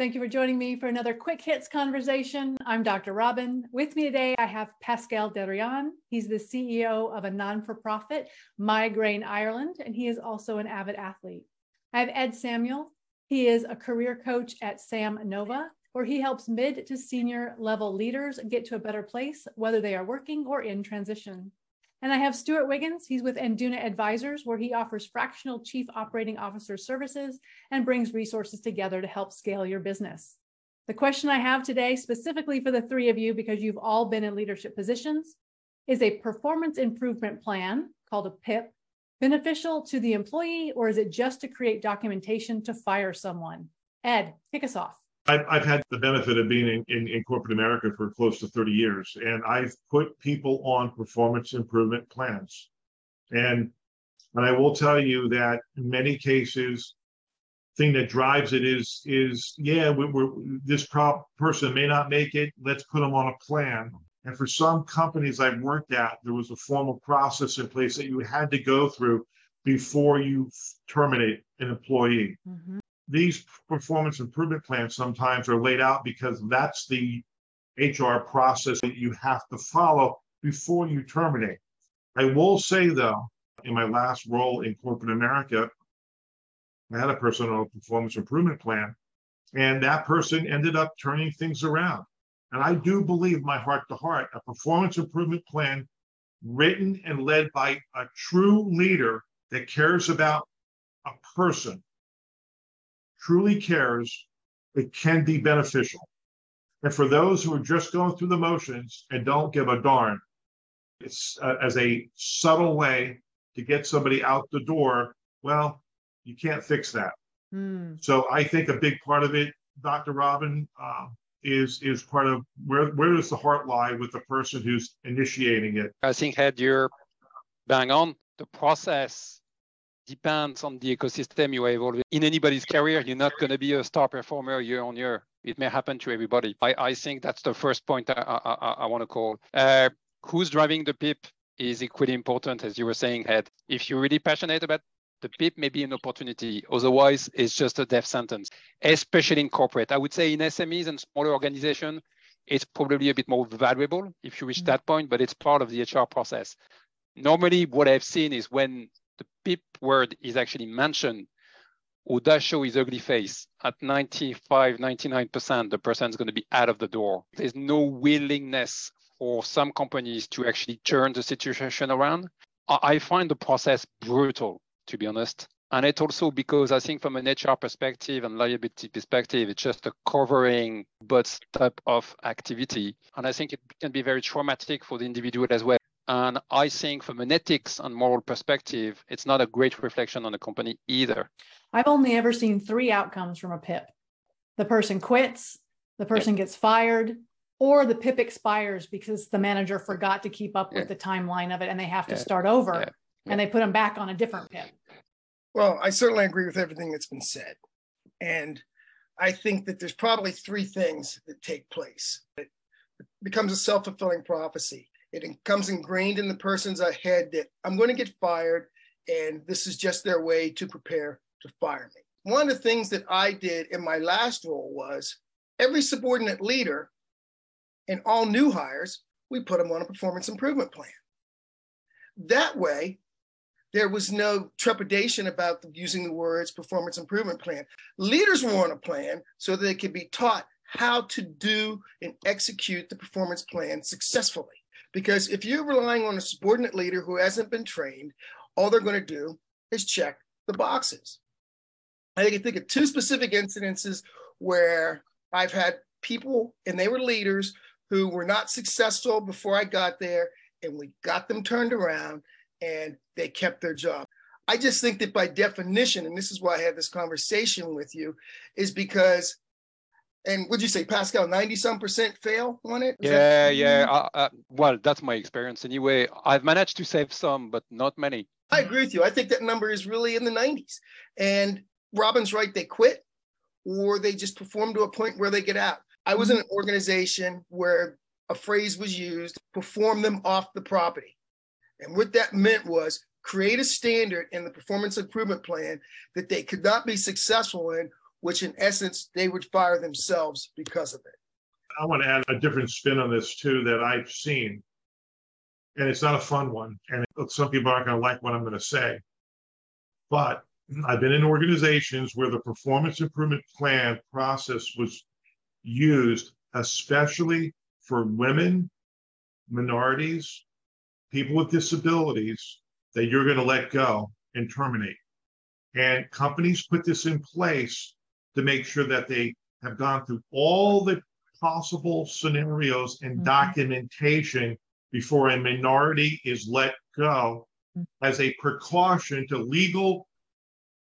Thank you for joining me for another quick hits conversation. I'm Dr. Robin. With me today, I have Pascal Derian. He's the CEO of a non for profit, Migraine Ireland, and he is also an avid athlete. I have Ed Samuel. He is a career coach at Sam Nova, where he helps mid to senior level leaders get to a better place, whether they are working or in transition. And I have Stuart Wiggins. He's with Enduna Advisors, where he offers fractional chief operating officer services and brings resources together to help scale your business. The question I have today, specifically for the three of you, because you've all been in leadership positions, is a performance improvement plan called a PIP beneficial to the employee, or is it just to create documentation to fire someone? Ed, kick us off. I've, I've had the benefit of being in, in, in, corporate America for close to 30 years, and I've put people on performance improvement plans. And, and I will tell you that in many cases, thing that drives it is is yeah, we, are this prop person may not make it. Let's put them on a plan. And for some companies I've worked at, there was a formal process in place that you had to go through before you terminate an employee. Mm-hmm these performance improvement plans sometimes are laid out because that's the HR process that you have to follow before you terminate. I will say though, in my last role in corporate America, I had a person on a performance improvement plan, and that person ended up turning things around. And I do believe, my heart to heart, a performance improvement plan written and led by a true leader that cares about a person truly cares, it can be beneficial. And for those who are just going through the motions and don't give a darn, it's uh, as a subtle way to get somebody out the door. Well, you can't fix that. Mm. So I think a big part of it, Dr. Robin, uh, is is part of where where does the heart lie with the person who's initiating it? I think had you're bang on. The process depends on the ecosystem you are evolving. In anybody's career, you're not going to be a star performer year on year. It may happen to everybody. I, I think that's the first point I, I, I want to call. Uh, who's driving the PIP is equally important, as you were saying, Ed. If you're really passionate about the PIP may be an opportunity. Otherwise, it's just a death sentence, especially in corporate. I would say in SMEs and smaller organizations, it's probably a bit more valuable if you reach mm-hmm. that point, but it's part of the HR process. Normally, what I've seen is when PIP word is actually mentioned, or does show his ugly face at 95, 99%, the person is going to be out of the door. There's no willingness for some companies to actually turn the situation around. I find the process brutal, to be honest. And it's also because I think from an HR perspective and liability perspective, it's just a covering butt type of activity. And I think it can be very traumatic for the individual as well. And I think from an ethics and moral perspective, it's not a great reflection on the company either. I've only ever seen three outcomes from a PIP the person quits, the person yeah. gets fired, or the PIP expires because the manager forgot to keep up with the timeline of it and they have to yeah. start over and they put them back on a different PIP. Well, I certainly agree with everything that's been said. And I think that there's probably three things that take place. It becomes a self fulfilling prophecy it comes ingrained in the person's uh, head that I'm going to get fired, and this is just their way to prepare to fire me. One of the things that I did in my last role was every subordinate leader and all new hires, we put them on a performance improvement plan. That way, there was no trepidation about using the words performance improvement plan. Leaders were on a plan so that they could be taught how to do and execute the performance plan successfully. Because if you're relying on a subordinate leader who hasn't been trained, all they're going to do is check the boxes. I can think of two specific incidences where I've had people and they were leaders who were not successful before I got there, and we got them turned around and they kept their job. I just think that by definition, and this is why I had this conversation with you, is because and would you say Pascal, 90 some percent fail on it? Is yeah, that- yeah. Uh, uh, well, that's my experience anyway. I've managed to save some, but not many. I agree with you. I think that number is really in the 90s. And Robin's right, they quit or they just perform to a point where they get out. I was in an organization where a phrase was used perform them off the property. And what that meant was create a standard in the performance improvement plan that they could not be successful in which in essence, they would fire themselves because of it. I want to add a different spin on this too that I've seen. And it's not a fun one. And some people aren't going to like what I'm going to say. But I've been in organizations where the performance improvement plan process was used, especially for women, minorities, people with disabilities, that you're going to let go and terminate. And companies put this in place to make sure that they have gone through all the possible scenarios and mm-hmm. documentation before a minority is let go mm-hmm. as a precaution to legal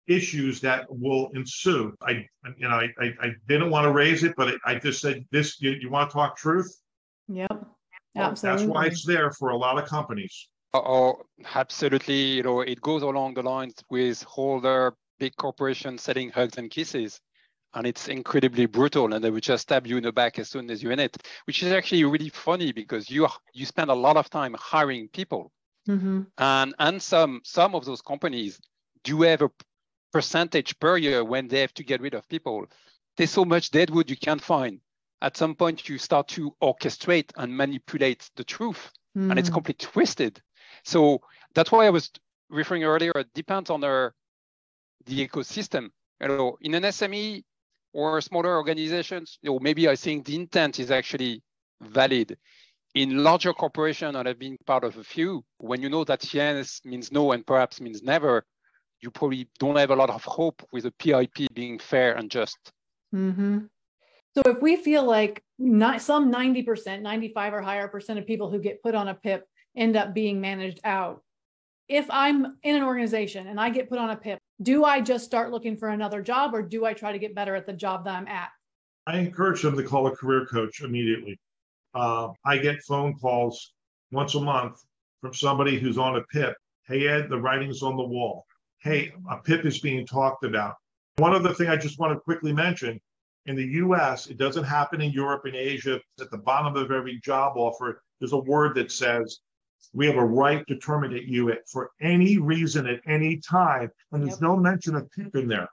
issues that will ensue. I, you know, I, I, I didn't want to raise it, but I just said this. You, you want to talk truth? Yep, well, absolutely. That's why it's there for a lot of companies. Oh, absolutely. You know, it goes along the lines with older big corporations selling hugs and kisses. And it's incredibly brutal, and they would just stab you in the back as soon as you're in it, which is actually really funny because you you spend a lot of time hiring people, mm-hmm. and and some some of those companies do have a percentage per year when they have to get rid of people. There's so much deadwood you can't find. At some point, you start to orchestrate and manipulate the truth, mm. and it's mm. completely twisted. So that's why I was referring earlier. It depends on the the ecosystem. You know, in an SME or smaller organizations, you know, maybe I think the intent is actually valid. In larger corporations, and I've been part of a few, when you know that yes means no and perhaps means never, you probably don't have a lot of hope with a PIP being fair and just. Mm-hmm. So if we feel like not some 90%, 95 or higher percent of people who get put on a PIP end up being managed out. If I'm in an organization and I get put on a PIP, do I just start looking for another job or do I try to get better at the job that I'm at? I encourage them to call a career coach immediately. Uh, I get phone calls once a month from somebody who's on a PIP. Hey, Ed, the writing's on the wall. Hey, a PIP is being talked about. One other thing I just want to quickly mention in the US, it doesn't happen in Europe and Asia. At the bottom of every job offer, there's a word that says we have a right to terminate you at, for any reason at any time. And there's yep. no mention of PIP in there.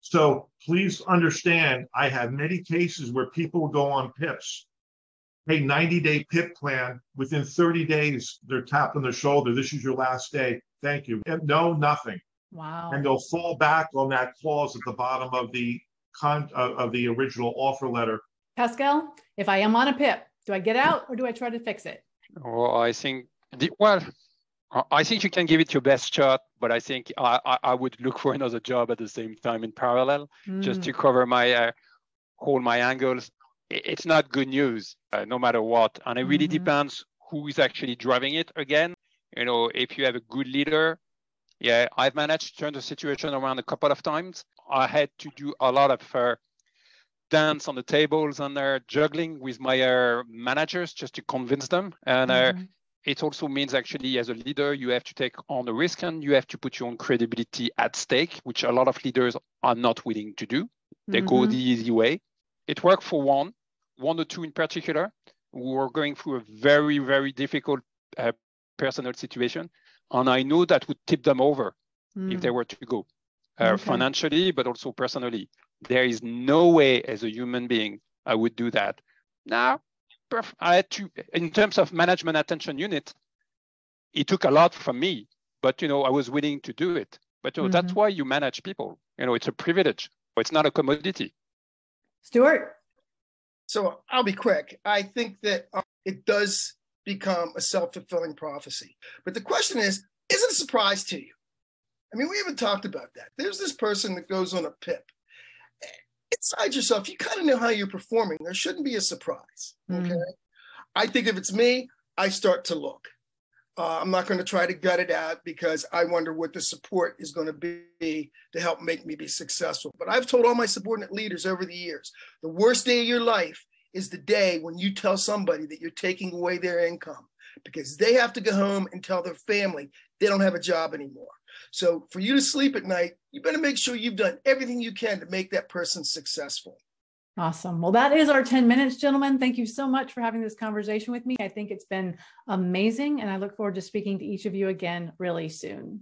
So please understand, I have many cases where people go on PIPs. Hey, 90 day PIP plan. Within 30 days, they're tapped on the shoulder. This is your last day. Thank you. And no, nothing. Wow. And they'll fall back on that clause at the bottom of the con uh, of the original offer letter. Pascal, if I am on a PIP, do I get out or do I try to fix it? Well, I think the, well, I think you can give it your best shot, but I think I, I, would look for another job at the same time in parallel, mm. just to cover my uh, all my angles. It's not good news, uh, no matter what, and it really mm-hmm. depends who is actually driving it. Again, you know, if you have a good leader, yeah, I've managed to turn the situation around a couple of times. I had to do a lot of uh, dance on the tables and uh, juggling with my uh, managers just to convince them, and. Uh, mm-hmm it also means actually as a leader you have to take on the risk and you have to put your own credibility at stake which a lot of leaders are not willing to do they mm-hmm. go the easy way it worked for one one or two in particular who were going through a very very difficult uh, personal situation and i know that would tip them over mm. if they were to go uh, okay. financially but also personally there is no way as a human being i would do that now I had to, in terms of management attention unit, it took a lot from me, but you know, I was willing to do it. But you know, mm-hmm. that's why you manage people. You know, it's a privilege. But it's not a commodity. Stuart. So I'll be quick. I think that uh, it does become a self-fulfilling prophecy. But the question is, is it a surprise to you? I mean, we haven't talked about that. There's this person that goes on a PIP inside yourself, you kind of know how you're performing. There shouldn't be a surprise. Mm. Okay. Mm. I think if it's me, I start to look. Uh, I'm not going to try to gut it out because I wonder what the support is going to be to help make me be successful. But I've told all my subordinate leaders over the years the worst day of your life is the day when you tell somebody that you're taking away their income because they have to go home and tell their family they don't have a job anymore. So for you to sleep at night, you better make sure you've done everything you can to make that person successful. Awesome. Well, that is our 10 minutes, gentlemen. Thank you so much for having this conversation with me. I think it's been amazing, and I look forward to speaking to each of you again really soon.